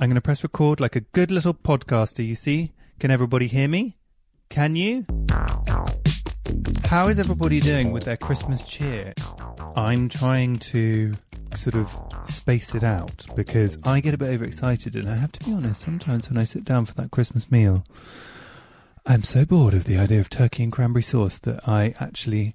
I'm going to press record like a good little podcaster, you see? Can everybody hear me? Can you? How is everybody doing with their Christmas cheer? I'm trying to sort of space it out because I get a bit overexcited, and I have to be honest, sometimes when I sit down for that Christmas meal, I'm so bored of the idea of turkey and cranberry sauce that I actually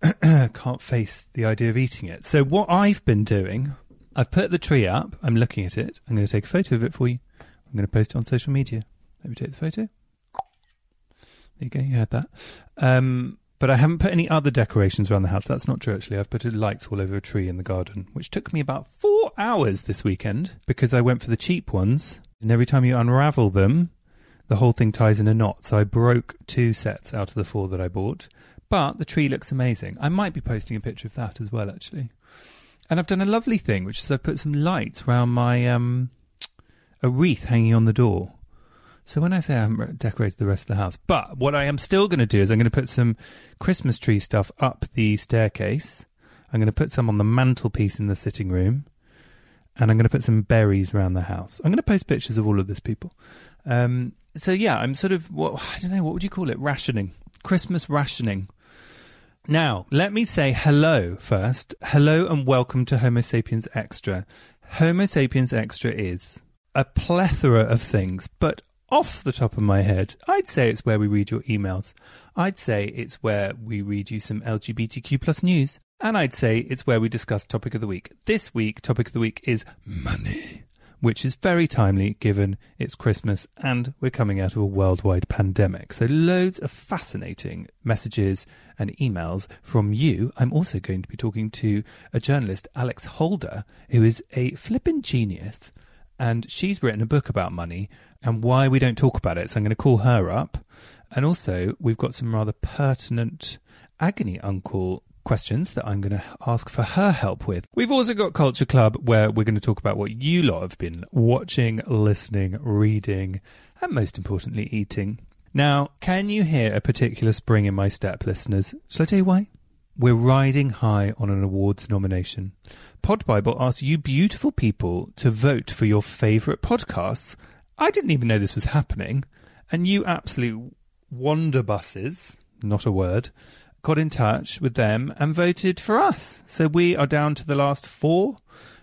can't face the idea of eating it. So, what I've been doing, I've put the tree up, I'm looking at it, I'm going to take a photo of it for you, I'm going to post it on social media. Let me take the photo. There you go, you heard that. Um, but I haven't put any other decorations around the house. That's not true, actually. I've put lights all over a tree in the garden, which took me about four hours this weekend because I went for the cheap ones. And every time you unravel them, the whole thing ties in a knot. So I broke two sets out of the four that I bought. But the tree looks amazing. I might be posting a picture of that as well, actually. And I've done a lovely thing, which is I've put some lights around my um, a wreath hanging on the door. So when I say I haven't decorated the rest of the house, but what I am still going to do is I'm going to put some Christmas tree stuff up the staircase. I'm going to put some on the mantelpiece in the sitting room, and I'm going to put some berries around the house. I'm going to post pictures of all of this, people. Um, so yeah, I'm sort of what I don't know what would you call it? Rationing, Christmas rationing. Now, let me say hello first. Hello and welcome to Homo Sapiens Extra. Homo Sapiens Extra is a plethora of things, but off the top of my head, I'd say it's where we read your emails. I'd say it's where we read you some LGBTQ plus news. And I'd say it's where we discuss topic of the week. This week, topic of the week is money, which is very timely given it's Christmas and we're coming out of a worldwide pandemic. So loads of fascinating messages and emails from you. I'm also going to be talking to a journalist, Alex Holder, who is a flippin' genius. And she's written a book about money and why we don't talk about it. So I'm going to call her up. And also, we've got some rather pertinent agony uncle questions that I'm going to ask for her help with. We've also got Culture Club, where we're going to talk about what you lot have been watching, listening, reading, and most importantly, eating. Now, can you hear a particular spring in my step, listeners? Shall I tell you why? We're riding high on an awards nomination. Pod Bible asks you beautiful people to vote for your favourite podcasts I didn't even know this was happening. And you absolute wonderbuses, not a word, got in touch with them and voted for us. So we are down to the last four.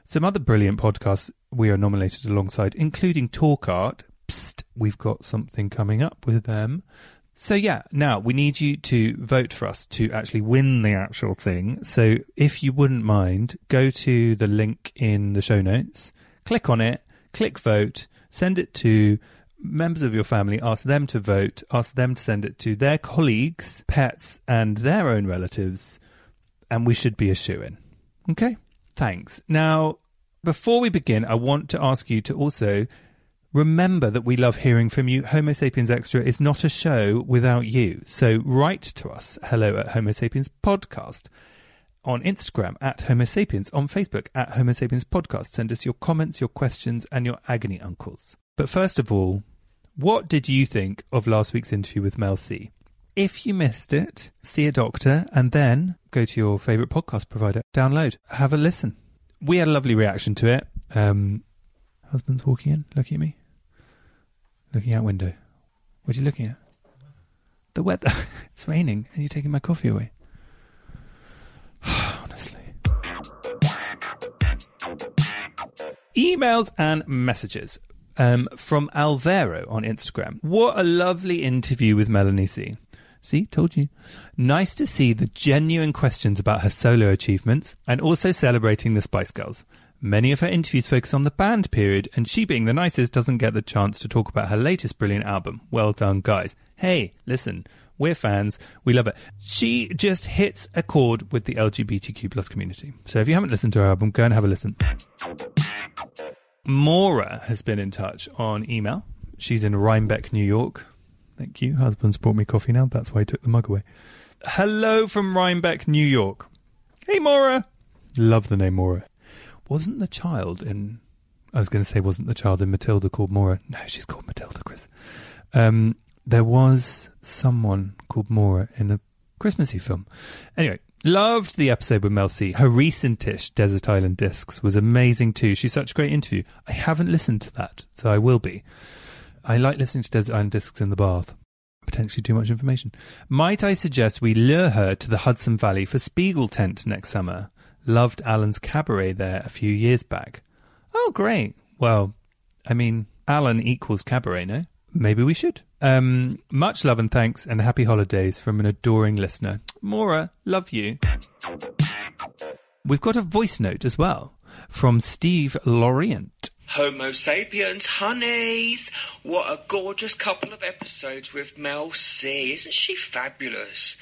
Some other brilliant podcasts we are nominated alongside, including Talk Art. Psst, we've got something coming up with them. So yeah, now we need you to vote for us to actually win the actual thing. So if you wouldn't mind, go to the link in the show notes, click on it, click vote, send it to members of your family, ask them to vote, ask them to send it to their colleagues, pets, and their own relatives, and we should be a shoe in. Okay? Thanks. Now, before we begin, I want to ask you to also remember that we love hearing from you. Homo Sapiens Extra is not a show without you. So write to us, hello at Homo Sapiens Podcast on Instagram at Homo Sapiens, on Facebook at Homo Sapiens Podcast. Send us your comments, your questions, and your agony uncles. But first of all, what did you think of last week's interview with Mel C? If you missed it, see a doctor and then go to your favourite podcast provider, download, have a listen. We had a lovely reaction to it. Um, husband's walking in, looking at me, looking out window. What are you looking at? The weather. it's raining and you're taking my coffee away. Honestly. Emails and messages um, from Alvaro on Instagram. What a lovely interview with Melanie C. See, told you. Nice to see the genuine questions about her solo achievements and also celebrating the Spice Girls. Many of her interviews focus on the band period, and she, being the nicest, doesn't get the chance to talk about her latest brilliant album. Well done, guys. Hey, listen, we're fans. We love it. She just hits a chord with the LGBTQ plus community. So if you haven't listened to her album, go and have a listen. Maura has been in touch on email. She's in Rhinebeck, New York. Thank you. Husband's brought me coffee now. That's why I took the mug away. Hello from Rhinebeck, New York. Hey, Maura. Love the name Maura. Wasn't the child in. I was going to say, wasn't the child in Matilda called Maura? No, she's called Matilda, Chris. Um, there was someone called Maura in a Christmassy film. Anyway, loved the episode with Mel C. Her recentish Desert Island Discs was amazing too. She's such a great interview. I haven't listened to that, so I will be. I like listening to Desert Island Discs in the bath. Potentially too much information. Might I suggest we lure her to the Hudson Valley for Spiegeltent next summer? Loved Alan's cabaret there a few years back. Oh, great. Well, I mean, Alan equals cabaret, no? Maybe we should. Um, much love and thanks, and happy holidays from an adoring listener. Maura, love you. We've got a voice note as well from Steve Lorient. Homo sapiens, honeys. What a gorgeous couple of episodes with Mel C. Isn't she fabulous?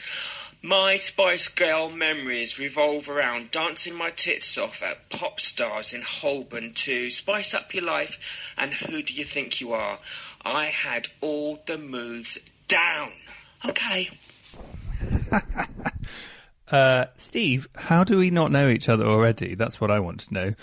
My Spice Girl memories revolve around dancing my tits off at Popstarz in Holborn to spice up your life and who do you think you are? I had all the moves down. Okay. Uh, Steve, how do we not know each other already? That's what I want to know.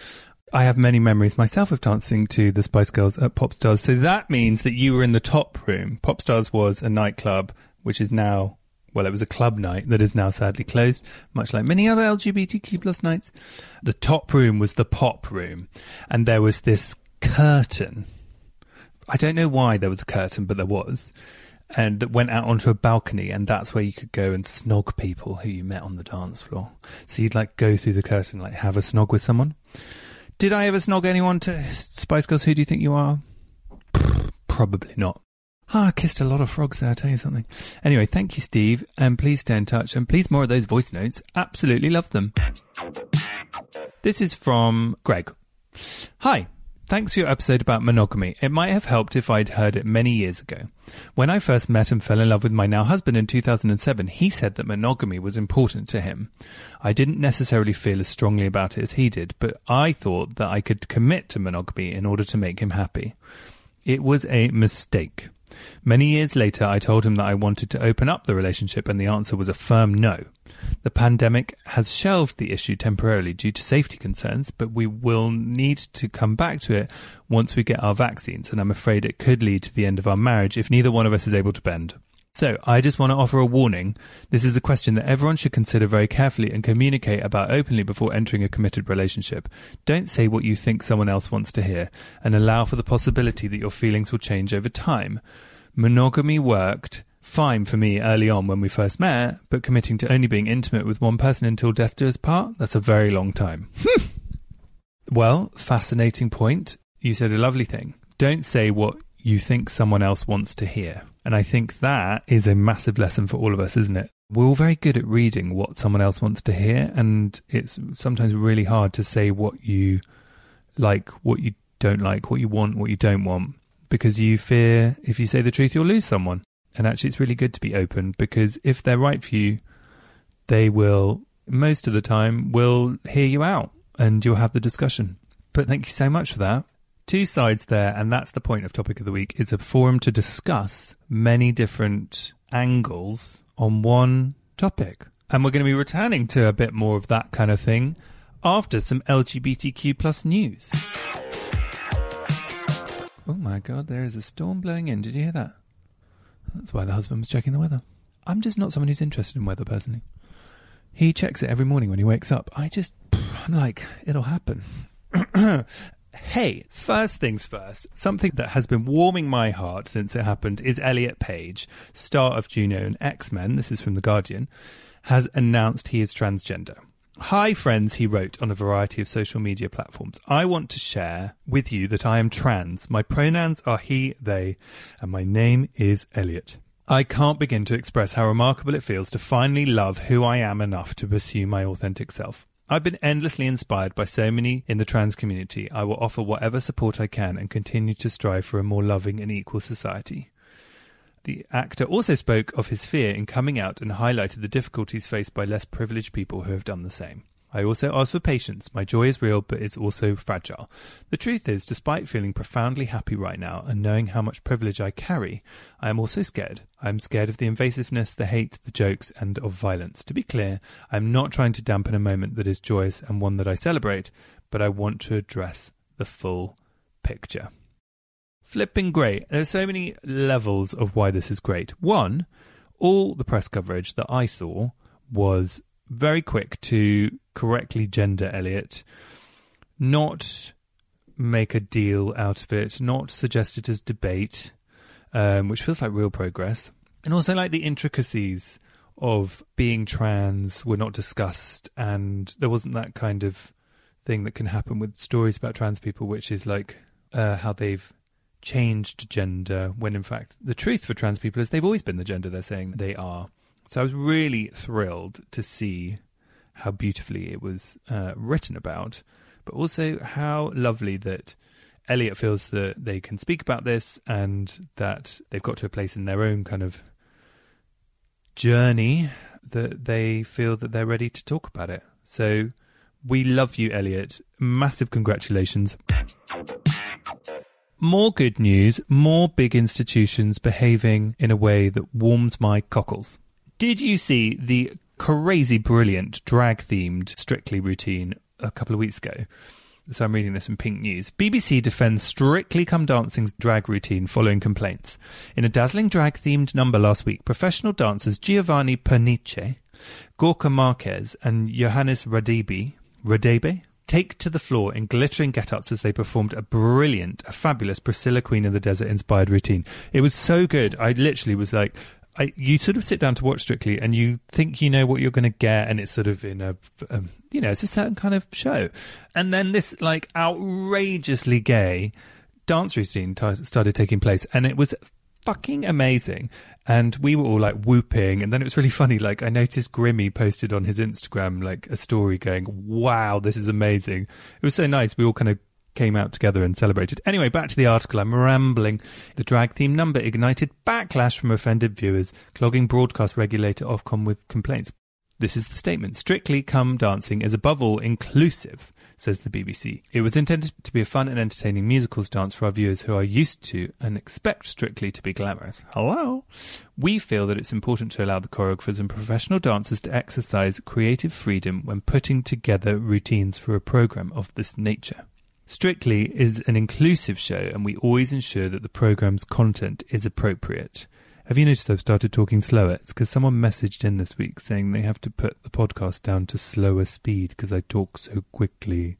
I have many memories myself of dancing to the Spice Girls at Popstarz. So that means that you were in the top room. Popstarz was a nightclub, which is now, well, it was a club night that is now sadly closed, much like many other LGBTQ plus nights. The top room was the pop room. And there was this curtain. I don't know why there was a curtain, but there was. And that went out onto a balcony, and that's where you could go and snog people who you met on the dance floor. So you'd like go through the curtain, like have a snog with someone. Did I ever snog anyone to Spice Girls? Who do you think you are? Probably not. Ah, I kissed a lot of frogs there, I'll tell you something. Anyway, thank you, Steve, and please stay in touch, and please more of those voice notes. Absolutely love them. This is from Greg. Hi. Thanks for your episode about monogamy. It might have helped if I'd heard it many years ago. When I first met and fell in love with my now husband in 2007, he said that monogamy was important to him. I didn't necessarily feel as strongly about it as he did, but I thought that I could commit to monogamy in order to make him happy. It was a mistake. Many years later, I told him that I wanted to open up the relationship, and the answer was a firm no. The pandemic has shelved the issue temporarily due to safety concerns, but we will need to come back to it once we get our vaccines, and I'm afraid it could lead to the end of our marriage if neither one of us is able to bend. So, I just want to offer a warning. This is a question that everyone should consider very carefully and communicate about openly before entering a committed relationship. Don't say what you think someone else wants to hear, and allow for the possibility that your feelings will change over time. Monogamy worked fine for me early on when we first met, but committing to only being intimate with one person until death do us part, that's a very long time. well, fascinating point. You said a lovely thing. Don't say what you think someone else wants to hear. And I think that is a massive lesson for all of us, isn't it? We're all very good at reading what someone else wants to hear, and it's sometimes really hard to say what you like, what you don't like, what you want, what you don't want, because you fear if you say the truth, you'll lose someone. And actually, it's really good to be open because if they're right for you, they will, most of the time, will hear you out and you'll have the discussion. But thank you so much for that. Two sides there, and that's the point of Topic of the Week. It's a forum to discuss many different angles on one topic. And we're going to be returning to a bit more of that kind of thing after some LGBTQ plus news. Oh my god, there is a storm blowing in. Did you hear that? That's why the husband was checking the weather. I'm just not someone who's interested in weather personally. He checks it every morning when he wakes up. I just, I'm like, it'll happen. hey, first things first, something that has been warming my heart since it happened is Elliot Page, star of Juno and X Men, this is from The Guardian, has announced he is transgender. Hi, friends, he wrote on a variety of social media platforms. I want to share with you that I am trans. My pronouns are he, they, and my name is Elliot. I can't begin to express how remarkable it feels to finally love who I am enough to pursue my authentic self. I've been endlessly inspired by so many in the trans community. I will offer whatever support I can and continue to strive for a more loving and equal society. The actor also spoke of his fear in coming out and highlighted the difficulties faced by less privileged people who have done the same. I also ask for patience. My joy is real, but it's also fragile. The truth is, despite feeling profoundly happy right now and knowing how much privilege I carry, I am also scared. I am scared of the invasiveness, the hate, the jokes, and of violence. To be clear, I am not trying to dampen a moment that is joyous and one that I celebrate, but I want to address the full picture. Flipping great. There's so many levels of why this is great. One, all the press coverage that I saw was very quick to correctly gender Elliot, not make a deal out of it, not suggest it as debate, um, which feels like real progress, and also like the intricacies of being trans were not discussed, and there wasn't that kind of thing that can happen with stories about trans people, which is like uh, how they've changed gender when in fact the truth for trans people is they've always been the gender they're saying they are. So I was really thrilled to see how beautifully it was uh, written about, but also how lovely that Elliot feels that they can speak about this and that they've got to a place in their own kind of journey that they feel that they're ready to talk about it. So we love you, Elliot. Massive congratulations. More good news, more big institutions behaving in a way that warms my cockles. Did you see the crazy brilliant drag themed Strictly routine a couple of weeks ago? So I'm reading this in Pink News. BBC defends Strictly Come Dancing's drag routine following complaints. In a dazzling drag themed number last week, professional dancers Giovanni Pernice, Gorka Marquez, and Johannes Radebe, Radebe take to the floor in glittering get-ups as they performed a brilliant, a fabulous Priscilla Queen of the Desert inspired routine. It was so good. I literally was like, I, you sort of sit down to watch Strictly and you think you know what you're going to get, and it's sort of in a, um, you know, it's a certain kind of show. And then this like outrageously gay dance routine t- started taking place, and it was fucking amazing. And we were all like whooping. And then it was really funny. Like, I noticed Grimmy posted on his Instagram, like, a story going, wow, this is amazing. It was so nice. We all kind of came out together and celebrated. Anyway, back to the article. I'm rambling. The drag theme number ignited backlash from offended viewers, clogging broadcast regulator Ofcom with complaints. This is the statement. Strictly Come Dancing is above all inclusive says the BBC. It was intended to be a fun and entertaining musicals dance for our viewers who are used to and expect Strictly to be glamorous. Hello? We feel that it's important to allow the choreographers and professional dancers to exercise creative freedom when putting together routines for a program of this nature. Strictly is an inclusive show, and we always ensure that the program's content is appropriate. Have you noticed I've started talking slower? It's because someone messaged in this week saying they have to put the podcast down to slower speed because I talk so quickly.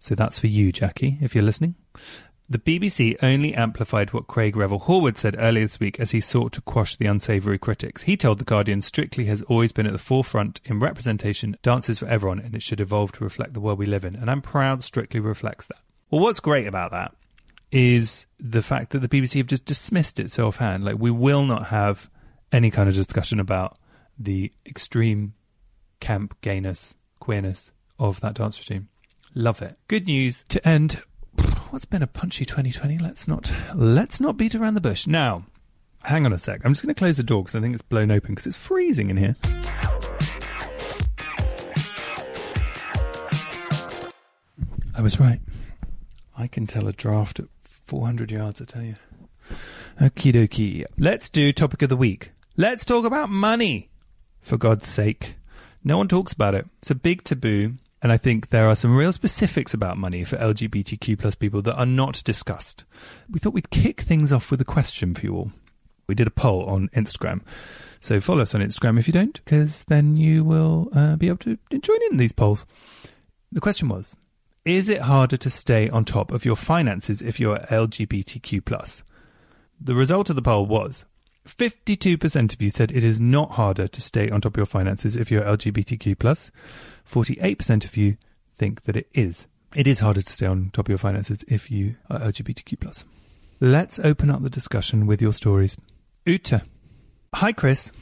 So that's for you, Jackie, if you're listening. The BBC only amplified what Craig Revel Horwood said earlier this week as he sought to quash the unsavoury critics. He told The Guardian Strictly has always been at the forefront in representation, dances for everyone, and it should evolve to reflect the world we live in. And I'm proud Strictly reflects that. Well, what's great about that is the fact that the BBC have just dismissed it so offhand. Like, we will not have any kind of discussion about the extreme camp gayness, queerness of that dance routine. Love it. Good news to end. What's been a punchy 2020? Let's not let's not beat around the bush. Now, hang on a sec. I'm just going to close the door because I think it's blown open because it's freezing in here. I was right. I can tell a draft at 400 yards, I tell you. Okie dokie. Let's do topic of the week. Let's talk about money. For God's sake. No one talks about it. It's a big taboo. And I think there are some real specifics about money for LGBTQ plus people that are not discussed. We thought we'd kick things off with a question for you all. We did a poll on Instagram. So follow us on Instagram if you don't, because then you will uh, be able to join in these polls. The question was is it harder to stay on top of your finances if you're LGBTQ+. The result of the poll was 52% of you said it is not harder to stay on top of your finances if you're LGBTQ+. 48% of you think that it is. It is harder to stay on top of your finances if you are LGBTQ+. Let's open up the discussion with your stories. Uta. Hi, Chris.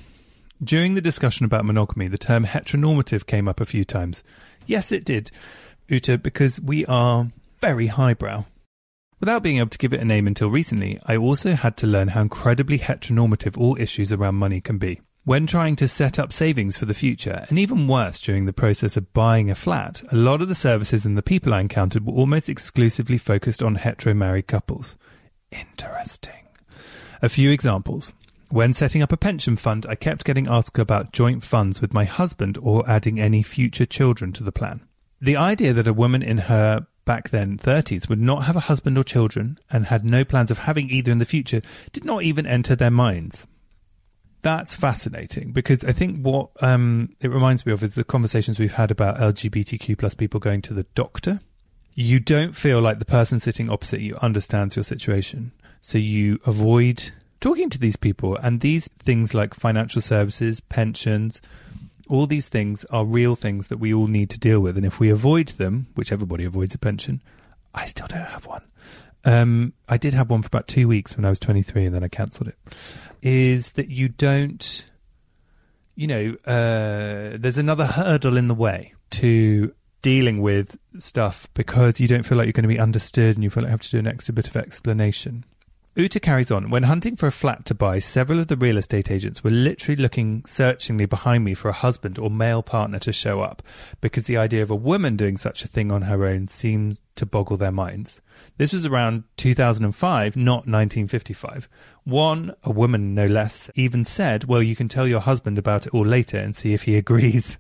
During the discussion about monogamy, the term heteronormative came up a few times. Yes, it did. Uta, because we are very highbrow. Without being able to give it a name until recently, I also had to learn how incredibly heteronormative all issues around money can be. When trying to set up savings for the future, and even worse during the process of buying a flat, a lot of the services and the people I encountered were almost exclusively focused on hetero married couples. Interesting. A few examples. When setting up a pension fund, I kept getting asked about joint funds with my husband or adding any future children to the plan. The idea that a woman in her back then 30s would not have a husband or children and had no plans of having either in the future did not even enter their minds. That's fascinating because I think what um, it reminds me of is the conversations we've had about LGBTQ plus people going to the doctor. You don't feel like the person sitting opposite you understands your situation. So you avoid talking to these people. And these things like financial services, pensions, all these things are real things that we all need to deal with. And if we avoid them, which everybody avoids a pension, I still don't have one. Um, I did have one for about two weeks when I was 23 and then I cancelled it. Is that you don't, you know, uh, there's another hurdle in the way to dealing with stuff because you don't feel like you're going to be understood and you feel like you have to do an extra bit of explanation. Uta carries on. When hunting for a flat to buy, several of the real estate agents were literally looking searchingly behind me for a husband or male partner to show up, because the idea of a woman doing such a thing on her own seemed to boggle their minds. This was around 2005, not 1955. One, a woman no less, even said, Well, you can tell your husband about it all later and see if he agrees,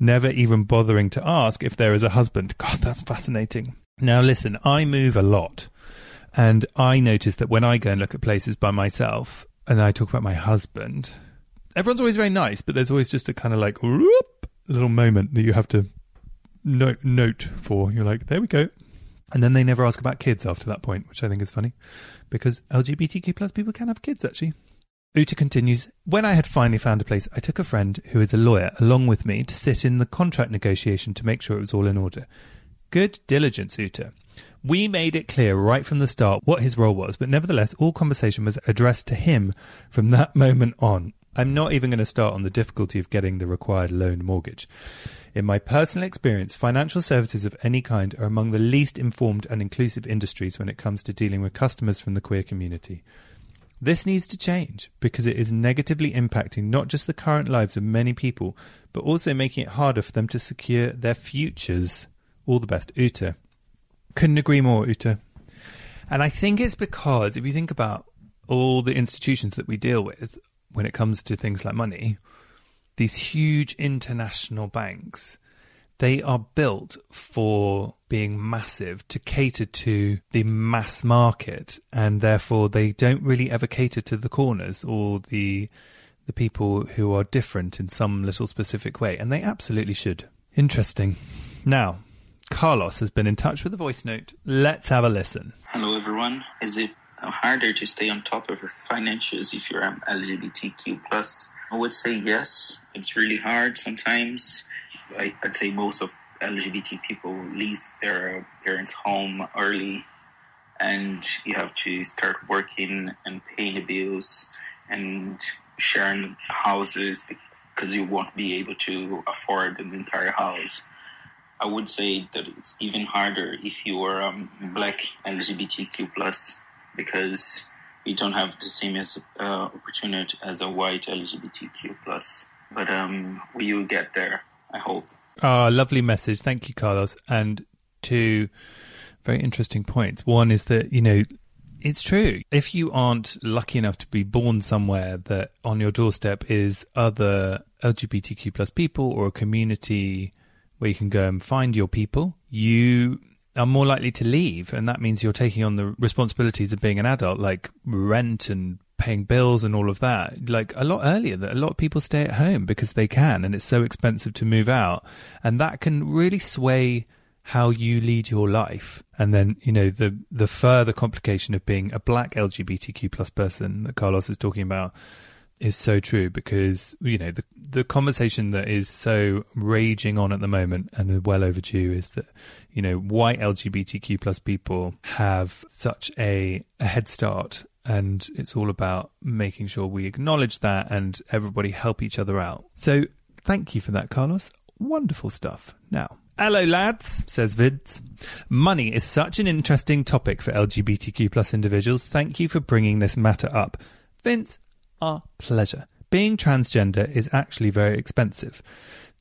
never even bothering to ask if there is a husband. God, that's fascinating. Now, listen, I move a lot. And I notice that when I go and look at places by myself and I talk about my husband, everyone's always very nice, but there's always just a kind of like whoop, little moment that you have to note, note for. You're like, there we go. And then they never ask about kids after that point, which I think is funny because LGBTQ plus people can have kids actually. Uta continues, when I had finally found a place, I took a friend who is a lawyer along with me to sit in the contract negotiation to make sure it was all in order. Good diligence, Uta. We made it clear right from the start what his role was, but nevertheless, all conversation was addressed to him from that moment on. I'm not even going to start on the difficulty of getting the required loan mortgage. In my personal experience, financial services of any kind are among the least informed and inclusive industries when it comes to dealing with customers from the queer community. This needs to change because it is negatively impacting not just the current lives of many people, but also making it harder for them to secure their futures. All the best, Uta. Couldn't agree more, Uta. And I think it's because if you think about all the institutions that we deal with when it comes to things like money, these huge international banks, they are built for being massive to cater to the mass market and therefore they don't really ever cater to the corners or the the people who are different in some little specific way and they absolutely should. Interesting. Now, Carlos has been in touch with a voice note. Let's have a listen. Hello, everyone. Is it harder to stay on top of your financials if you're LGBTQ plus? I would say yes. It's really hard sometimes. I, would say most of LGBT people leave their parents' home early, and you have to start working and paying the bills and sharing houses because you won't be able to afford an entire house. I would say that it's even harder if you are um, black LGBTQ plus because you don't have the same as, uh, opportunity as a white LGBTQ plus. But um, we will get there. I hope. Oh, lovely message. Thank you, Carlos. And two very interesting points. One is that you know it's true. If you aren't lucky enough to be born somewhere that on your doorstep is other LGBTQ plus people or a community where you can go and find your people, you are more likely to leave. And that means you're taking on the responsibilities of being an adult, like rent and paying bills and all of that, like a lot earlier that a lot of people stay at home because they can and it's so expensive to move out. And that can really sway how you lead your life. And then, you know, the the further complication of being a black LGBTQ plus person that Carlos is talking about is so true because you know the the conversation that is so raging on at the moment and well overdue is that you know why LGBTQ plus people have such a, a head start and it's all about making sure we acknowledge that and everybody help each other out. So thank you for that, Carlos. Wonderful stuff. Now. Hello, lads, says Vince. Money is such an interesting topic for LGBTQ plus individuals. Thank you for bringing this matter up. Vince, our pleasure. being transgender is actually very expensive.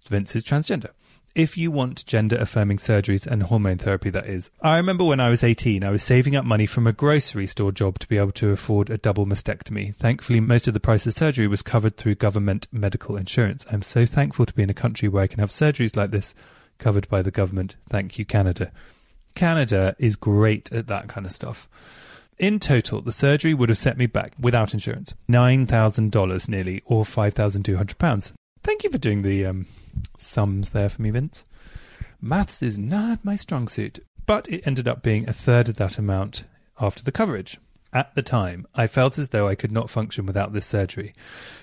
Vince is transgender. If you want gender affirming surgeries and hormone therapy, that is. I remember when I was 18, I was saving up money from a grocery store job to be able to afford a double mastectomy. Thankfully, most of the price of surgery was covered through government medical insurance. I'm so thankful to be in a country where I can have surgeries like this covered by the government. Thank you, Canada. Canada is great at that kind of stuff. In total, the surgery would have set me back, without insurance, $9,000 nearly, or £5,200. Thank you for doing the um, sums there for me, Vince. Maths is not my strong suit, but it ended up being a third of that amount after the coverage. At the time, I felt as though I could not function without this surgery,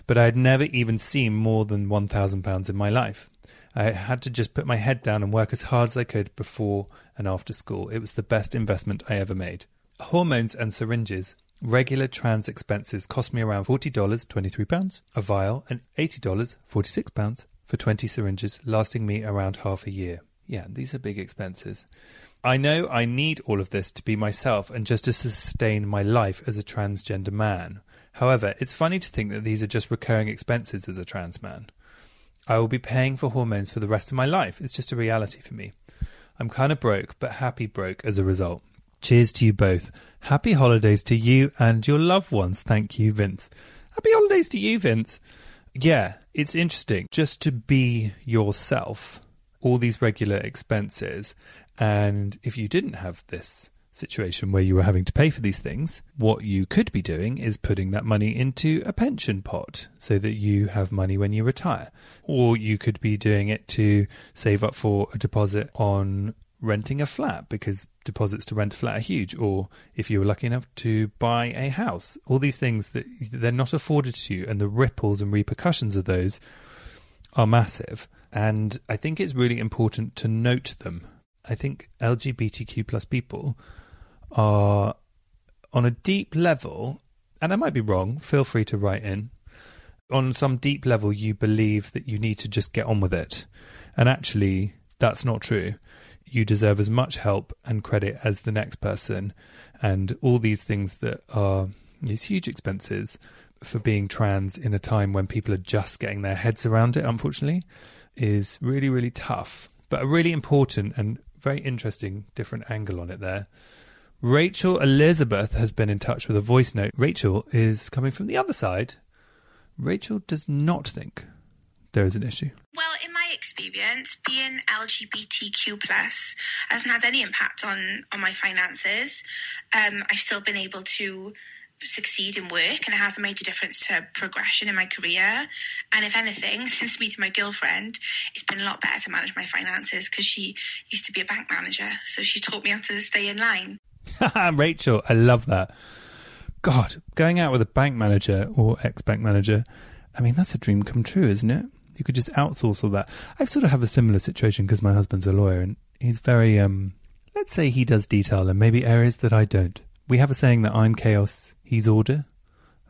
but I had never even seen more than £1,000 in my life. I had to just put my head down and work as hard as I could before and after school. It was the best investment I ever made. Hormones and syringes. Regular trans expenses cost me around $40, £23, a vial, and $80, £46 for 20 syringes, lasting me around half a year. Yeah, these are big expenses. I know I need all of this to be myself and just to sustain my life as a transgender man. However, it's funny to think that these are just recurring expenses as a trans man. I will be paying for hormones for the rest of my life. It's just a reality for me. I'm kind of broke, but happy broke as a result. Cheers to you both. Happy holidays to you and your loved ones. Thank you, Vince. Happy holidays to you, Vince. Yeah, it's interesting just to be yourself, all these regular expenses. And if you didn't have this situation where you were having to pay for these things, what you could be doing is putting that money into a pension pot so that you have money when you retire. Or you could be doing it to save up for a deposit on renting a flat because deposits to rent a flat are huge or if you were lucky enough to buy a house all these things that they're not afforded to you and the ripples and repercussions of those are massive and i think it's really important to note them i think lgbtq plus people are on a deep level, and I might be wrong, feel free to write in. On some deep level, you believe that you need to just get on with it. And actually, that's not true. You deserve as much help and credit as the next person. And all these things that are these huge expenses for being trans in a time when people are just getting their heads around it, unfortunately, is really, really tough. But a really important and very interesting different angle on it there. Rachel Elizabeth has been in touch with a voice note. Rachel is coming from the other side. Rachel does not think there is an issue. Well, in my experience, being LGBTQ plus hasn't had any impact on on my finances. Um, I've still been able to succeed in work and it hasn't made a difference to progression in my career. And if anything, since meeting my girlfriend, it's been a lot better to manage my finances because she used to be a bank manager. So she's taught me how to stay in line. Rachel, I love that. God, going out with a bank manager or ex bank manager, I mean, that's a dream come true, isn't it? You could just outsource all that. I sort of have a similar situation because my husband's a lawyer and he's very, um, let's say he does detail and maybe areas that I don't. We have a saying that I'm chaos, he's order,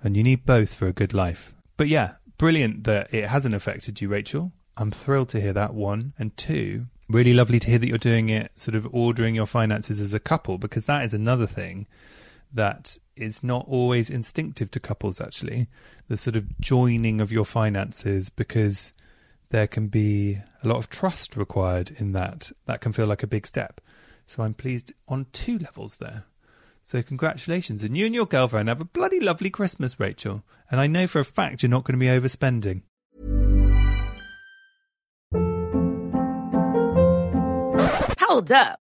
and you need both for a good life. But yeah, brilliant that it hasn't affected you, Rachel. I'm thrilled to hear that one. And two, really lovely to hear that you're doing it sort of ordering your finances as a couple because that is another thing that is not always instinctive to couples actually the sort of joining of your finances because there can be a lot of trust required in that. That can feel like a big step. So i'm pleased on two levels there. So congratulations. And you and your girlfriend have a bloody lovely christmas rachel. And i know for a fact you're not going to be overspending. Hold up.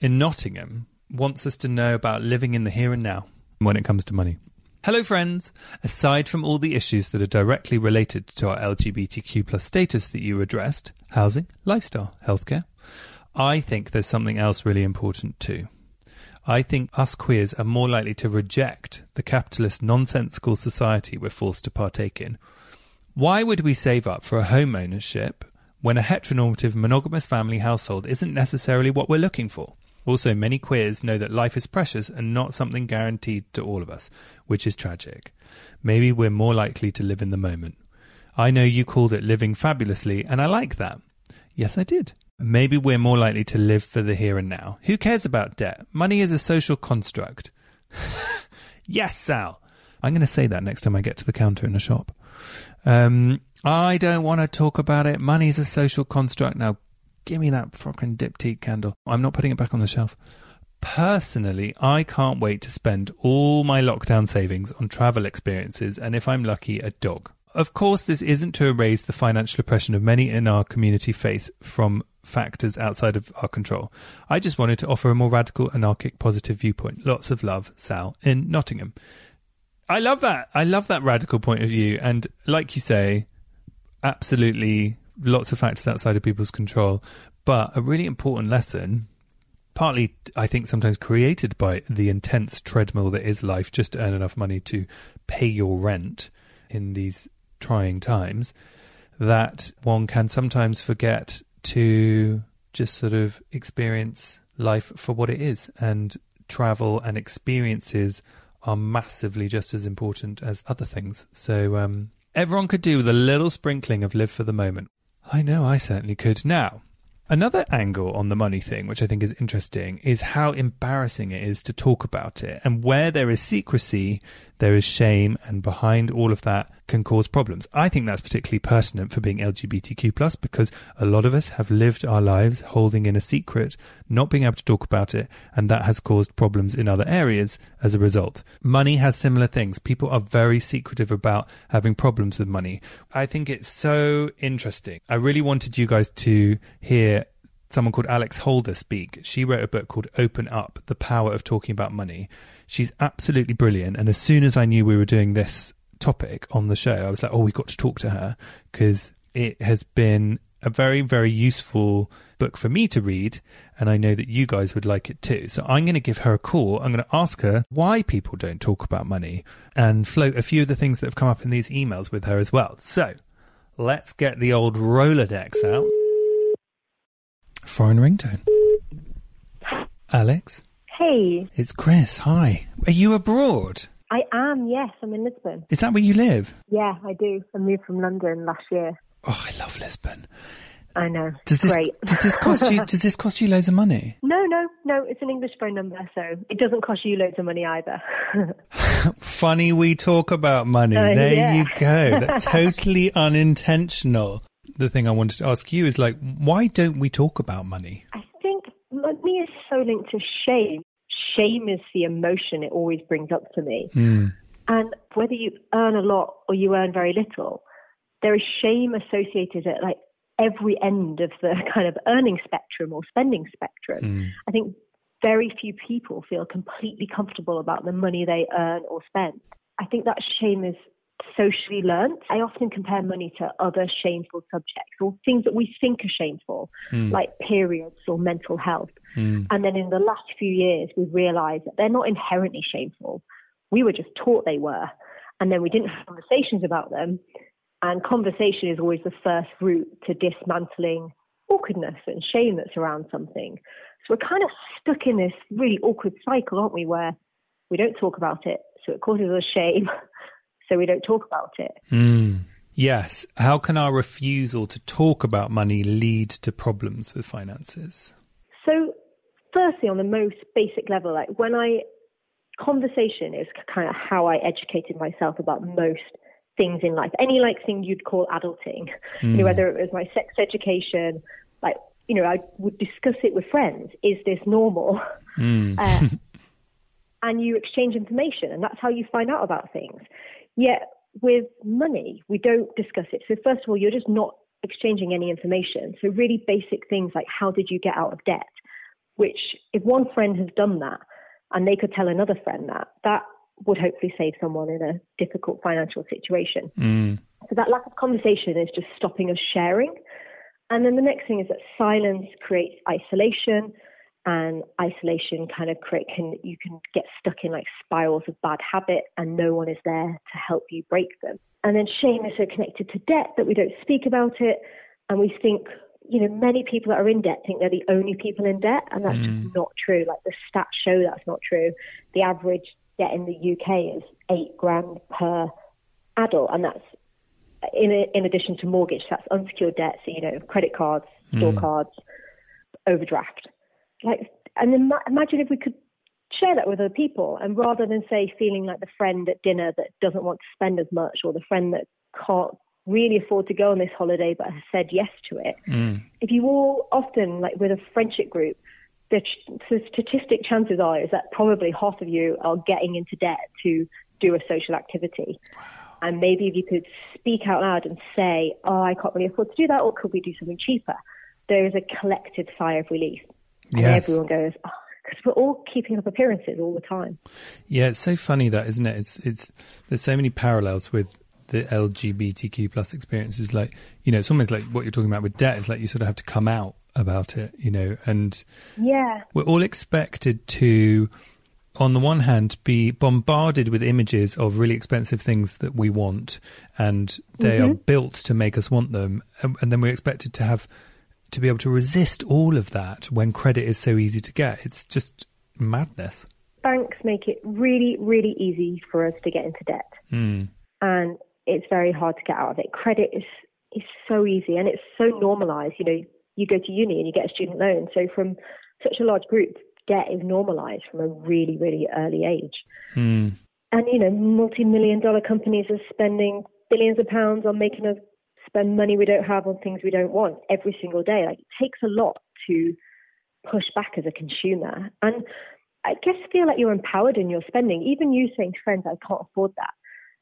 in Nottingham wants us to know about living in the here and now when it comes to money. Hello, friends. Aside from all the issues that are directly related to our LGBTQ plus status that you addressed housing, lifestyle, healthcare I think there's something else really important too. I think us queers are more likely to reject the capitalist nonsensical society we're forced to partake in. Why would we save up for a home ownership when a heteronormative monogamous family household isn't necessarily what we're looking for? Also, many queers know that life is precious and not something guaranteed to all of us, which is tragic. Maybe we're more likely to live in the moment. I know you called it living fabulously, and I like that. Yes, I did. Maybe we're more likely to live for the here and now. Who cares about debt? Money is a social construct. yes, Sal. I'm going to say that next time I get to the counter in a shop. Um, I don't want to talk about it. Money's a social construct. Now, give me that fucking diptyque candle. I'm not putting it back on the shelf. Personally, I can't wait to spend all my lockdown savings on travel experiences and, if I'm lucky, a dog. Of course, this isn't to erase the financial oppression of many in our community face from factors outside of our control. I just wanted to offer a more radical, anarchic, positive viewpoint. Lots of love, Sal, in Nottingham. I love that. I love that radical point of view. And like you say, absolutely lots of factors outside of people's control. But a really important lesson, partly, I think, sometimes created by the intense treadmill that is life, just to earn enough money to pay your rent in these trying times, that one can sometimes forget to just sort of experience life for what it is. And travel and experiences are massively just as important as other things. So um, everyone could do with a little sprinkling of live for the moment. I know I certainly could. Now, Another angle on the money thing, which I think is interesting, is how embarrassing it is to talk about it. And where there is secrecy, there is shame, and behind all of that can cause problems. I think that's particularly pertinent for being LGBTQ plus because a lot of us have lived our lives holding in a secret, not being able to talk about it, and that has caused problems in other areas as a result. Money has similar things. People are very secretive about having problems with money. I think it's so interesting. I really wanted you guys to hear someone called Alex Holder speak. She wrote a book called Open Up The Power of Talking About Money. She's absolutely brilliant. And as soon as I knew we were doing this topic on the show, I was like, oh, we've got to talk to her because it has been a very, very useful book for me to read. And I know that you guys would like it too. So I'm going to give her a call. I'm going to ask her why people don't talk about money and float a few of the things that have come up in these emails with her as well. So let's get the old Rolodex out. Foreign ringtone. Alex? Hey, It's Chris. Hi. Are you abroad? I am, yes, I'm in Lisbon. Is that where you live? Yeah, I do. I moved from London last year. Oh, I love Lisbon. I know. Does this Great. does this cost you does this cost you loads of money? no, no, no, it's an English phone number, so it doesn't cost you loads of money either. Funny we talk about money. Uh, there yeah. you go. That's totally unintentional. The thing I wanted to ask you is like why don't we talk about money? I think money is so linked to shame. Shame is the emotion it always brings up to me. Hmm. And whether you earn a lot or you earn very little, there is shame associated at like every end of the kind of earning spectrum or spending spectrum. Hmm. I think very few people feel completely comfortable about the money they earn or spend. I think that shame is socially learnt. I often compare money to other shameful subjects or things that we think are shameful, hmm. like periods or mental health. Hmm. And then in the last few years, we've realized that they're not inherently shameful. We were just taught they were. And then we didn't have conversations about them. And conversation is always the first route to dismantling awkwardness and shame that's around something. So we're kind of stuck in this really awkward cycle, aren't we, where we don't talk about it, so it causes us shame, so we don't talk about it. Hmm. Yes. How can our refusal to talk about money lead to problems with finances? So, firstly, on the most basic level, like when I conversation is kind of how I educated myself about most things in life. Any like thing you'd call adulting, hmm. you know, whether it was my sex education, like you know, I would discuss it with friends. Is this normal? Hmm. Uh, and you exchange information, and that's how you find out about things. Yet with money, we don't discuss it. So first of all, you're just not exchanging any information. So really basic things like how did you get out of debt? Which if one friend has done that and they could tell another friend that, that would hopefully save someone in a difficult financial situation. Mm. So that lack of conversation is just stopping us sharing. And then the next thing is that silence creates isolation and isolation kind of create can you can get stuck in like spirals of bad habit and no one is there to help you break them. And then shame is so connected to debt that we don't speak about it. And we think you know many people that are in debt think they're the only people in debt and that's mm. just not true. Like the stats show that's not true. The average debt in the uk is eight grand per adult and that's in, a, in addition to mortgage that's unsecured debt. So you know credit cards store mm. cards overdraft like, and Im- imagine if we could share that with other people, and rather than say feeling like the friend at dinner that doesn't want to spend as much, or the friend that can't really afford to go on this holiday but has said yes to it. Mm. If you all often like with a friendship group, the, ch- the statistic chances are is that probably half of you are getting into debt to do a social activity. Wow. And maybe if you could speak out loud and say, "Oh, I can't really afford to do that," or could we do something cheaper? There is a collective sigh of relief and yes. everyone goes, oh, because we're all keeping up appearances all the time. Yeah, it's so funny that, isn't it? It's it's there's so many parallels with the LGBTQ plus experiences. Like you know, it's almost like what you're talking about with debt. It's like you sort of have to come out about it, you know, and yeah, we're all expected to. On the one hand, be bombarded with images of really expensive things that we want, and they mm-hmm. are built to make us want them, and, and then we're expected to have to be able to resist all of that when credit is so easy to get. It's just madness. Banks make it really, really easy for us to get into debt. Mm. And it's very hard to get out of it. Credit is, is so easy and it's so normalized. You know, you go to uni and you get a student loan. So from such a large group, debt is normalized from a really, really early age. Mm. And, you know, multi million dollar companies are spending billions of pounds on making us spend money we don't have on things we don't want every single day. Like it takes a lot to push back as a consumer. And I guess feel like you're empowered in your spending. Even you saying to friends, I can't afford that.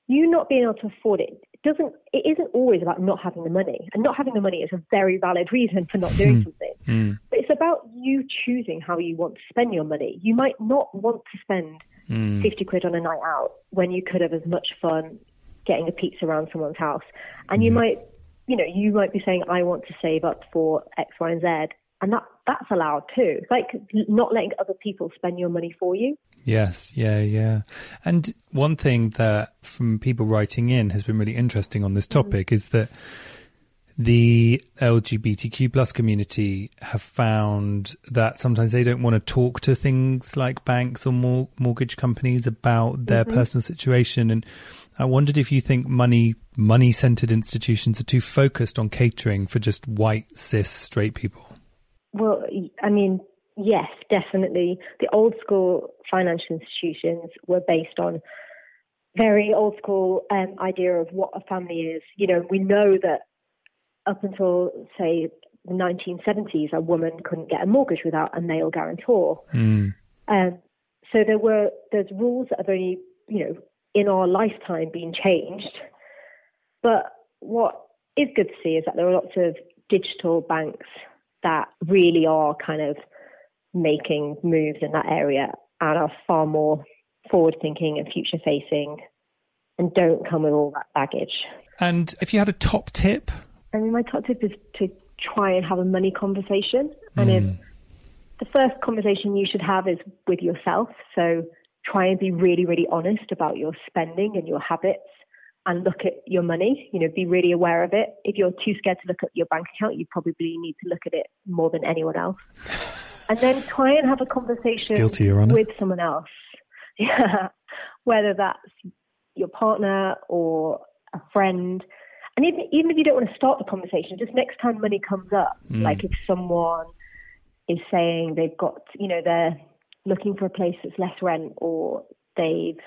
You not being able to afford it doesn't it isn't always about not having the money. And not having the money is a very valid reason for not doing hmm. something. Mm. But it's about you choosing how you want to spend your money. You might not want to spend mm. 50 quid on a night out when you could have as much fun getting a pizza around someone's house. And you hmm. might you know, you might be saying, I want to save up for X, Y, and Z. And that, that's allowed too. It's like not letting other people spend your money for you. Yes, yeah, yeah. And one thing that from people writing in has been really interesting on this topic mm-hmm. is that the LGBTQ plus community have found that sometimes they don't want to talk to things like banks or mor- mortgage companies about their mm-hmm. personal situation. And I wondered if you think money money centered institutions are too focused on catering for just white cis straight people. Well, I mean, yes, definitely. The old school financial institutions were based on very old school um, idea of what a family is. You know, we know that up until say the 1970s, a woman couldn't get a mortgage without a male guarantor. Mm. Um, so there were there's rules that have only you know in our lifetime been changed. But what is good to see is that there are lots of digital banks that really are kind of making moves in that area and are far more forward thinking and future facing and don't come with all that baggage. And if you had a top tip? I mean, my top tip is to try and have a money conversation. And mm. if hmm. the first conversation you should have is with yourself. So try and be really, really honest about your spending and your habits and look at your money, you know, be really aware of it. If you're too scared to look at your bank account, you probably need to look at it more than anyone else. And then try and have a conversation Guilty, with someone else. Yeah. Whether that's your partner or a friend. And even, even if you don't want to start the conversation, just next time money comes up, mm. like if someone is saying they've got, you know, they're looking for a place that's less rent or they've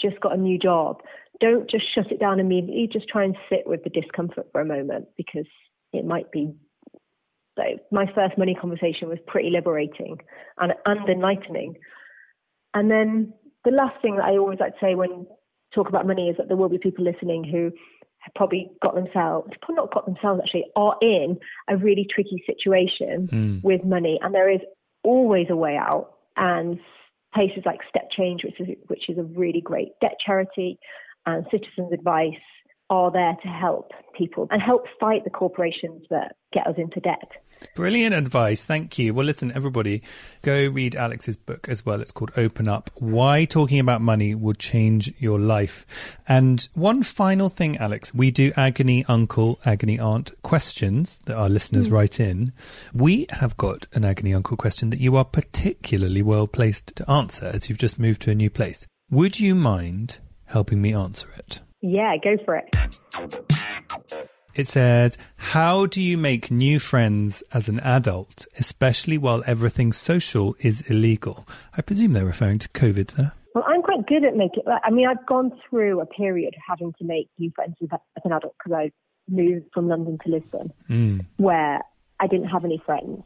just got a new job, don't just shut it down immediately. Just try and sit with the discomfort for a moment because it might be. Like, my first money conversation was pretty liberating and, and enlightening. And then the last thing that I always like to say when talk about money is that there will be people listening who have probably got themselves, probably not got themselves actually, are in a really tricky situation mm. with money, and there is always a way out and places like StepChange, which is which is a really great debt charity, and Citizens Advice are there to help people and help fight the corporations that get us into debt. Brilliant advice. Thank you. Well, listen, everybody, go read Alex's book as well. It's called Open Up Why Talking About Money Will Change Your Life. And one final thing, Alex, we do agony uncle, agony aunt questions that our listeners mm. write in. We have got an agony uncle question that you are particularly well placed to answer as you've just moved to a new place. Would you mind helping me answer it? Yeah, go for it. It says, How do you make new friends as an adult, especially while everything social is illegal? I presume they're referring to COVID there. Well, I'm quite good at making. I mean, I've gone through a period of having to make new friends as an adult because I moved from London to Lisbon, mm. where I didn't have any friends.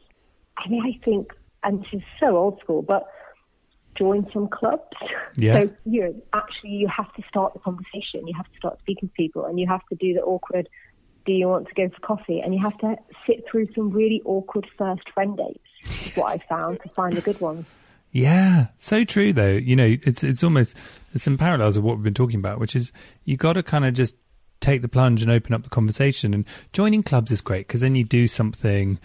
I mean, I think, and this is so old school, but join some clubs. Yeah. So you know, actually, you have to start the conversation. You have to start speaking to people, and you have to do the awkward. Do you want to go for coffee? And you have to sit through some really awkward first friend dates. Is what I found to find the good ones. Yeah, so true though. You know, it's it's almost there's some parallels of what we've been talking about, which is you got to kind of just take the plunge and open up the conversation. And joining clubs is great because then you do something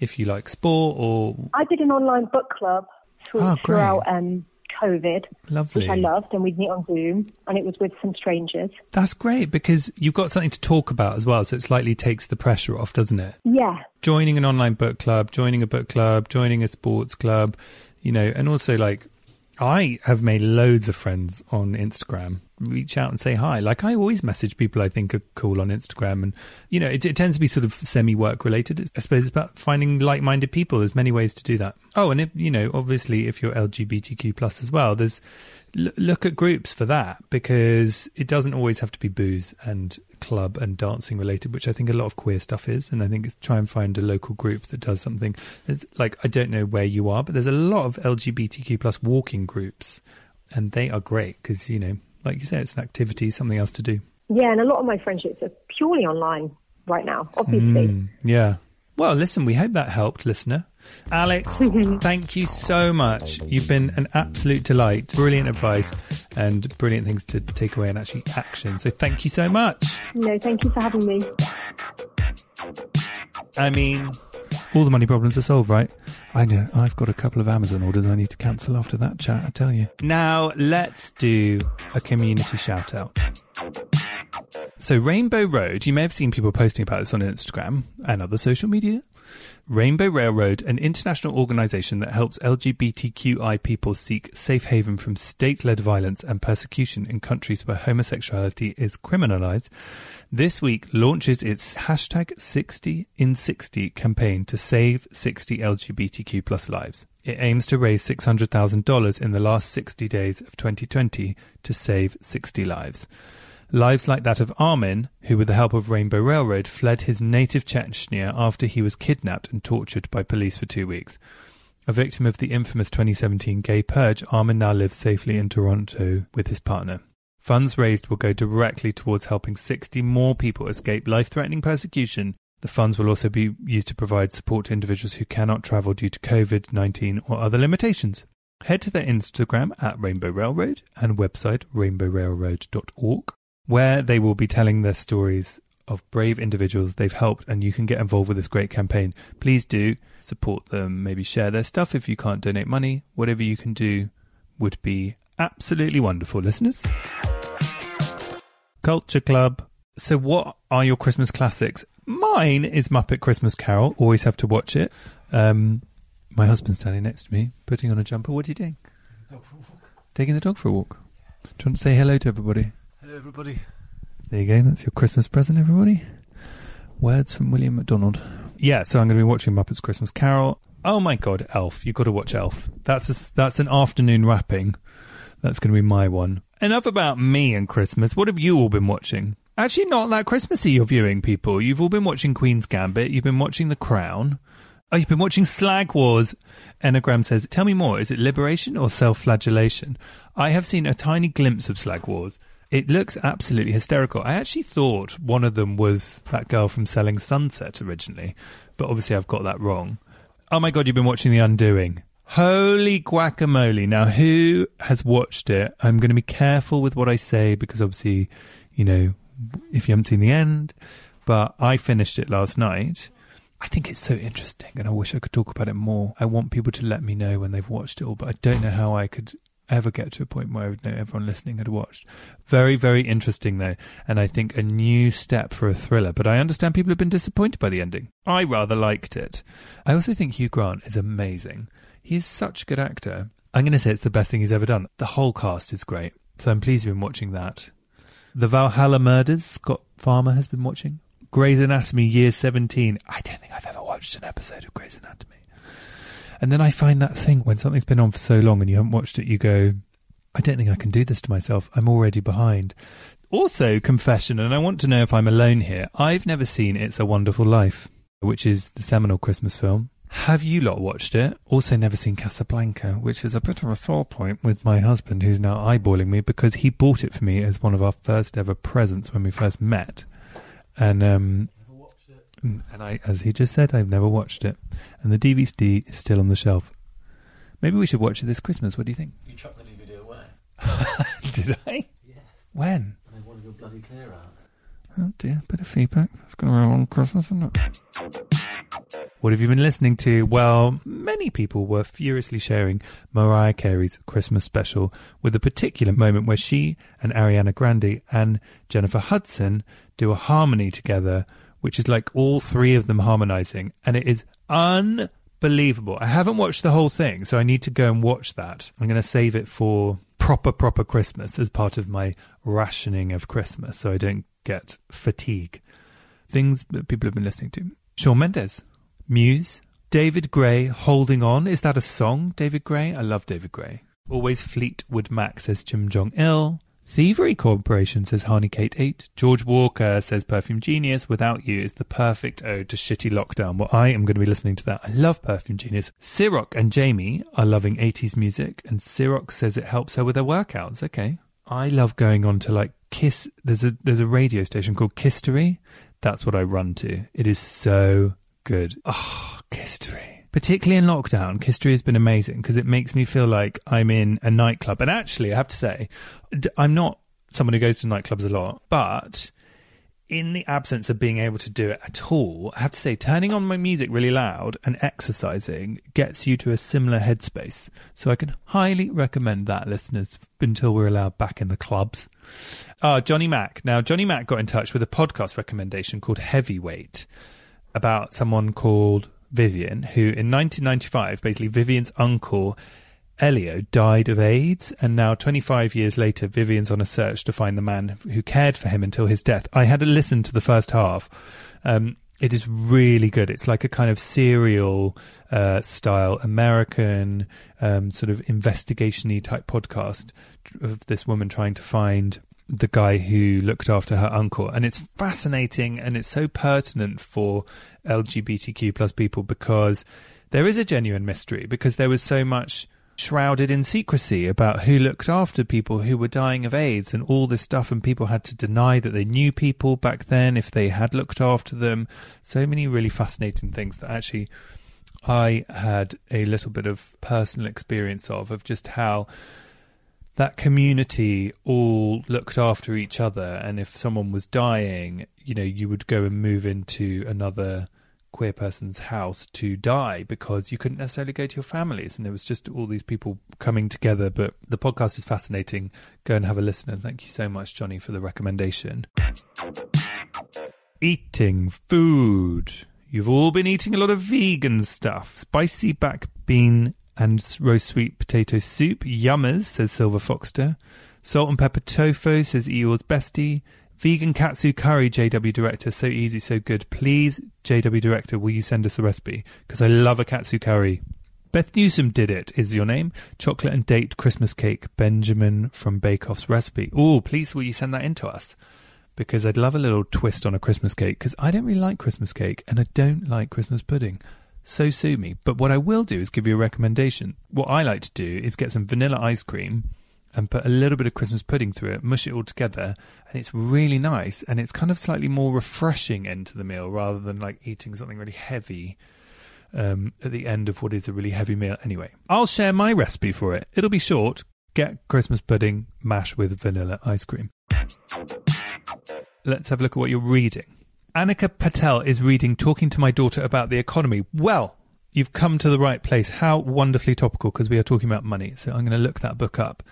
if you like sport or. I did an online book club through, oh, throughout um, COVID. Lovely. Which I loved, and we'd meet on Zoom, and it was with some strangers. That's great because you've got something to talk about as well, so it slightly takes the pressure off, doesn't it? Yeah. Joining an online book club, joining a book club, joining a sports club, you know, and also like I have made loads of friends on Instagram. Reach out and say hi. Like I always message people I think are cool on Instagram, and you know it, it tends to be sort of semi-work related. I suppose it's about finding like-minded people. There's many ways to do that. Oh, and if you know, obviously, if you're LGBTQ plus as well, there's look at groups for that because it doesn't always have to be booze and club and dancing related, which I think a lot of queer stuff is. And I think it's try and find a local group that does something. It's like I don't know where you are, but there's a lot of LGBTQ plus walking groups, and they are great because you know, like you say, it's an activity, something else to do. Yeah, and a lot of my friendships are purely online right now. Obviously. Mm, yeah. Well, listen, we hope that helped, listener. Alex, thank you so much. You've been an absolute delight. Brilliant advice and brilliant things to take away and actually action. So thank you so much. No, thank you for having me. I mean, all the money problems are solved, right? I know. I've got a couple of Amazon orders I need to cancel after that chat, I tell you. Now, let's do a community shout out. So, Rainbow Road, you may have seen people posting about this on Instagram and other social media. Rainbow Railroad, an international organization that helps LGBTQI people seek safe haven from state led violence and persecution in countries where homosexuality is criminalized, this week launches its hashtag 60 in 60 campaign to save 60 LGBTQ plus lives. It aims to raise $600,000 in the last 60 days of 2020 to save 60 lives. Lives like that of Armin, who with the help of Rainbow Railroad fled his native Chechnya after he was kidnapped and tortured by police for two weeks. A victim of the infamous 2017 gay purge, Armin now lives safely in Toronto with his partner. Funds raised will go directly towards helping 60 more people escape life threatening persecution. The funds will also be used to provide support to individuals who cannot travel due to COVID 19 or other limitations. Head to their Instagram at Rainbow Railroad and website rainbowrailroad.org where they will be telling their stories of brave individuals they've helped, and you can get involved with this great campaign. Please do support them, maybe share their stuff if you can't donate money. Whatever you can do would be absolutely wonderful, listeners. Culture Club. So, what are your Christmas classics? Mine is Muppet Christmas Carol. Always have to watch it. Um, my husband's standing next to me, putting on a jumper. What are you doing? Taking the dog for a walk. Do you want to say hello to everybody? Hello, everybody. There you go. That's your Christmas present, everybody. Words from William McDonald. Yeah, so I'm going to be watching Muppets Christmas Carol. Oh my God, Elf! You've got to watch Elf. That's a, that's an afternoon wrapping. That's going to be my one. Enough about me and Christmas. What have you all been watching? Actually, not that Christmassy. You're viewing people. You've all been watching Queen's Gambit. You've been watching The Crown. Oh, you've been watching Slag Wars. Enagram says, "Tell me more. Is it liberation or self-flagellation?" I have seen a tiny glimpse of Slag Wars. It looks absolutely hysterical. I actually thought one of them was that girl from Selling Sunset originally, but obviously I've got that wrong. Oh my god, you've been watching The Undoing. Holy guacamole. Now, who has watched it? I'm going to be careful with what I say because obviously, you know, if you haven't seen the end, but I finished it last night. I think it's so interesting, and I wish I could talk about it more. I want people to let me know when they've watched it all, but I don't know how I could ever get to a point where I would know everyone listening had watched. Very, very interesting though, and I think a new step for a thriller. But I understand people have been disappointed by the ending. I rather liked it. I also think Hugh Grant is amazing. He is such a good actor. I'm going to say it's the best thing he's ever done. The whole cast is great, so I'm pleased you've been watching that. The Valhalla Murders, Scott Farmer has been watching. Grey's Anatomy, Year 17. I don't think I've ever watched an episode of Grey's Anatomy. And then I find that thing when something's been on for so long and you haven't watched it, you go, I don't think I can do this to myself. I'm already behind. Also, confession, and I want to know if I'm alone here. I've never seen It's a Wonderful Life, which is the seminal Christmas film. Have you lot watched it? Also, never seen Casablanca, which is a bit of a sore point with my husband, who's now eyeballing me because he bought it for me as one of our first ever presents when we first met. And um, Mm. and I, as he just said, I've never watched it, and the DVD is still on the shelf. Maybe we should watch it this Christmas. What do you think? You chucked the DVD away. Did I? Yes. When? I wanted your bloody clear out. Oh dear, bit of feedback. It's going to be a long Christmas, isn't it? What have you been listening to? Well, many people were furiously sharing Mariah Carey's Christmas special with a particular moment where she and Ariana Grande and Jennifer Hudson do a harmony together which is like all three of them harmonizing, and it is unbelievable. I haven't watched the whole thing, so I need to go and watch that. I'm going to save it for proper, proper Christmas as part of my rationing of Christmas, so I don't get fatigue. Things that people have been listening to. Shawn Mendes, Muse, David Gray, Holding On. Is that a song, David Gray? I love David Gray. Always Fleetwood Mac says Jim Jong Il. Thievery Corporation says Harney Kate 8. George Walker says Perfume Genius. Without You is the perfect ode to shitty lockdown. Well, I am going to be listening to that. I love Perfume Genius. Siroc and Jamie are loving 80s music, and Siroc says it helps her with her workouts. Okay. I love going on to like Kiss. There's a there's a radio station called Kisstory. That's what I run to. It is so good. Oh, Kisstory particularly in lockdown, Kisstory has been amazing because it makes me feel like I'm in a nightclub. And actually, I have to say, I'm not someone who goes to nightclubs a lot, but in the absence of being able to do it at all, I have to say, turning on my music really loud and exercising gets you to a similar headspace. So I can highly recommend that, listeners, until we're allowed back in the clubs. Uh, Johnny Mack. Now, Johnny Mack got in touch with a podcast recommendation called Heavyweight about someone called Vivian, who in 1995, basically Vivian's uncle, Elio, died of AIDS, and now 25 years later, Vivian's on a search to find the man who cared for him until his death. I had to listen to the first half. Um, it is really good. It's like a kind of serial uh, style American um, sort of investigationy type podcast of this woman trying to find the guy who looked after her uncle. And it's fascinating and it's so pertinent for lgbtq plus people because there is a genuine mystery because there was so much shrouded in secrecy about who looked after people who were dying of aids and all this stuff. And people had to deny that they knew people back then if they had looked after them. So many really fascinating things that actually i had a little bit of personal experience of of just how that community all looked after each other and if someone was dying you know you would go and move into another queer person's house to die because you couldn't necessarily go to your families and it was just all these people coming together. But the podcast is fascinating. Go and have a listen and thank you so much johnny for the recommendation. Eating food. You've all been eating a lot of vegan stuff. Spicy back bean and roast sweet potato soup. Yummers, says Silver Foxter. Salt and pepper tofu, says Eeyore's bestie. Vegan katsu curry, JW Director. So easy, so good. Please, JW Director, will you send us a recipe? Because I love a katsu curry. Beth Newsom did it, is your name. Chocolate and date Christmas cake, Benjamin from Bake Off's recipe. Oh, please, will you send that in to us? Because I'd love a little twist on a Christmas cake, because I don't really like Christmas cake, and I don't like Christmas pudding so sue me. But what I will do is give you a recommendation. What I like to do is get some vanilla ice cream and put a little bit of Christmas pudding through it, mush it all together, and it's really nice. And it's kind of slightly more refreshing into the meal rather than like eating something really heavy um, at the end of what is a really heavy meal. Anyway, I'll share my recipe for it. It'll be short. Get Christmas pudding, mash with vanilla ice cream. let's have a look at what you're reading. Annika Patel is reading Talking to My Daughter About the Economy. Well, you've come to the right place. How wonderfully topical because we are talking about money. So I'm going to look that book up.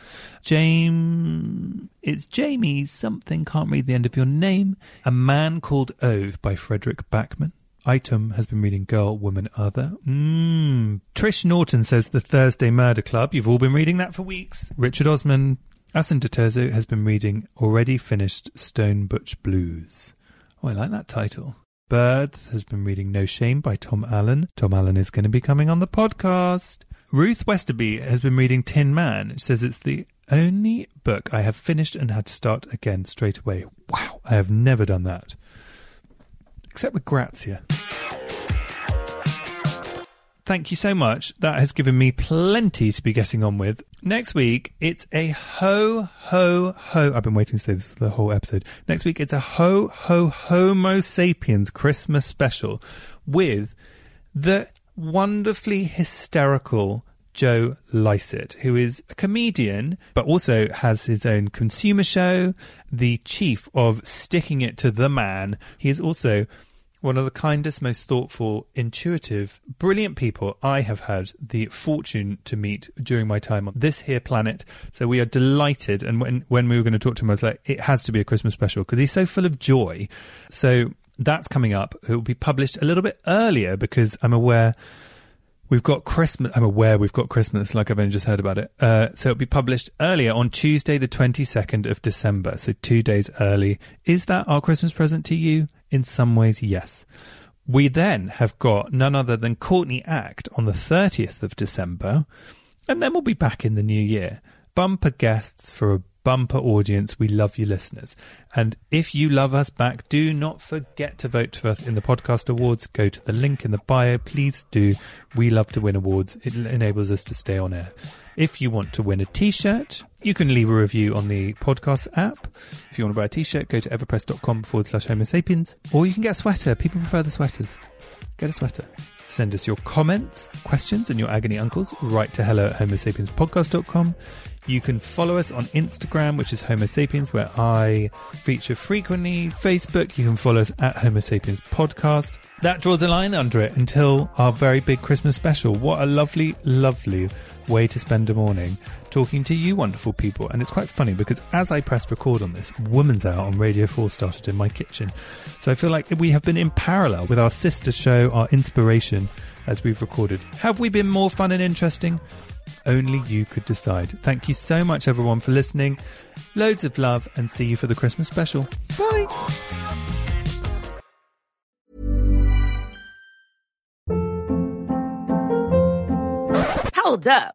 James, it's Jamie something, can't read the end of your name. A Man Called Ove by Fredrik Backman. Item has been reading Girl, Woman, Other. Mmm. Trish Norton says The Thursday Murder Club. You've all been reading that for weeks. Richard Osman, Asin Deterzo has been reading Already Finished Stone Butch Blues. Oh, I like that title. Bird has been reading No Shame by Tom Allen. Tom Allen is going to be coming on the podcast. Ruth Westerby has been reading Tin Man. She says it's the only book I have finished and had to start again straight away. Wow, I have never done that. Except with Grazia. Thank you so much. That has given me plenty to be getting on with. Next week, it's a ho, ho, ho. I've been waiting to say this the whole episode. Next week, it's a ho, ho, Homo sapiens Christmas special with the wonderfully hysterical Joe Lycett, who is a comedian, but also has his own consumer show, the chief of Sticking It to the Man. He is also one of the kindest, most thoughtful, intuitive, brilliant people I have had the fortune to meet during my time on this here planet. So we are delighted. And when, when we were going to talk to him, I was like, it has to be a Christmas special because he's so full of joy. So that's coming up. It will be published a little bit earlier because I'm aware We've got Christmas. I'm aware we've got Christmas, like I've only just heard about it. Uh, so it'll be published earlier on Tuesday, the 22nd of December. So two days early. Is that our Christmas present to you? In some ways, yes. We then have got none other than Courtney Act on the 30th of December. And then we'll be back in the new year. Bumper guests for a bumper audience. We love you, listeners. And if you love us back, do not forget to vote for us in the podcast awards. Go to the link in the bio. Please do. We love to win awards. It enables us to stay on air. If you want to win a t shirt, you can leave a review on the podcast app. If you want to buy a t shirt, go to everpress.com forward slash homo sapiens. Or you can get a sweater. People prefer the sweaters. Get a sweater. Send us your comments, questions, and your agony uncles right to hello at homosapienspodcast.com. You can follow us on Instagram, which is Homo Sapiens, where I feature frequently. Facebook, you can follow us at Homo Sapiens Podcast. That draws a line under it until our very big Christmas special. What a lovely, lovely way to spend a morning talking to you wonderful people. And it's quite funny because as I pressed record on this, Woman's Hour on Radio 4 started in my kitchen. So I feel like we have been in parallel with our sister show, our inspiration, as we've recorded. Have we been more fun and interesting? Only you could decide. Thank you so much, everyone, for listening. Loads of love and see you for the Christmas special. Bye. Hold up.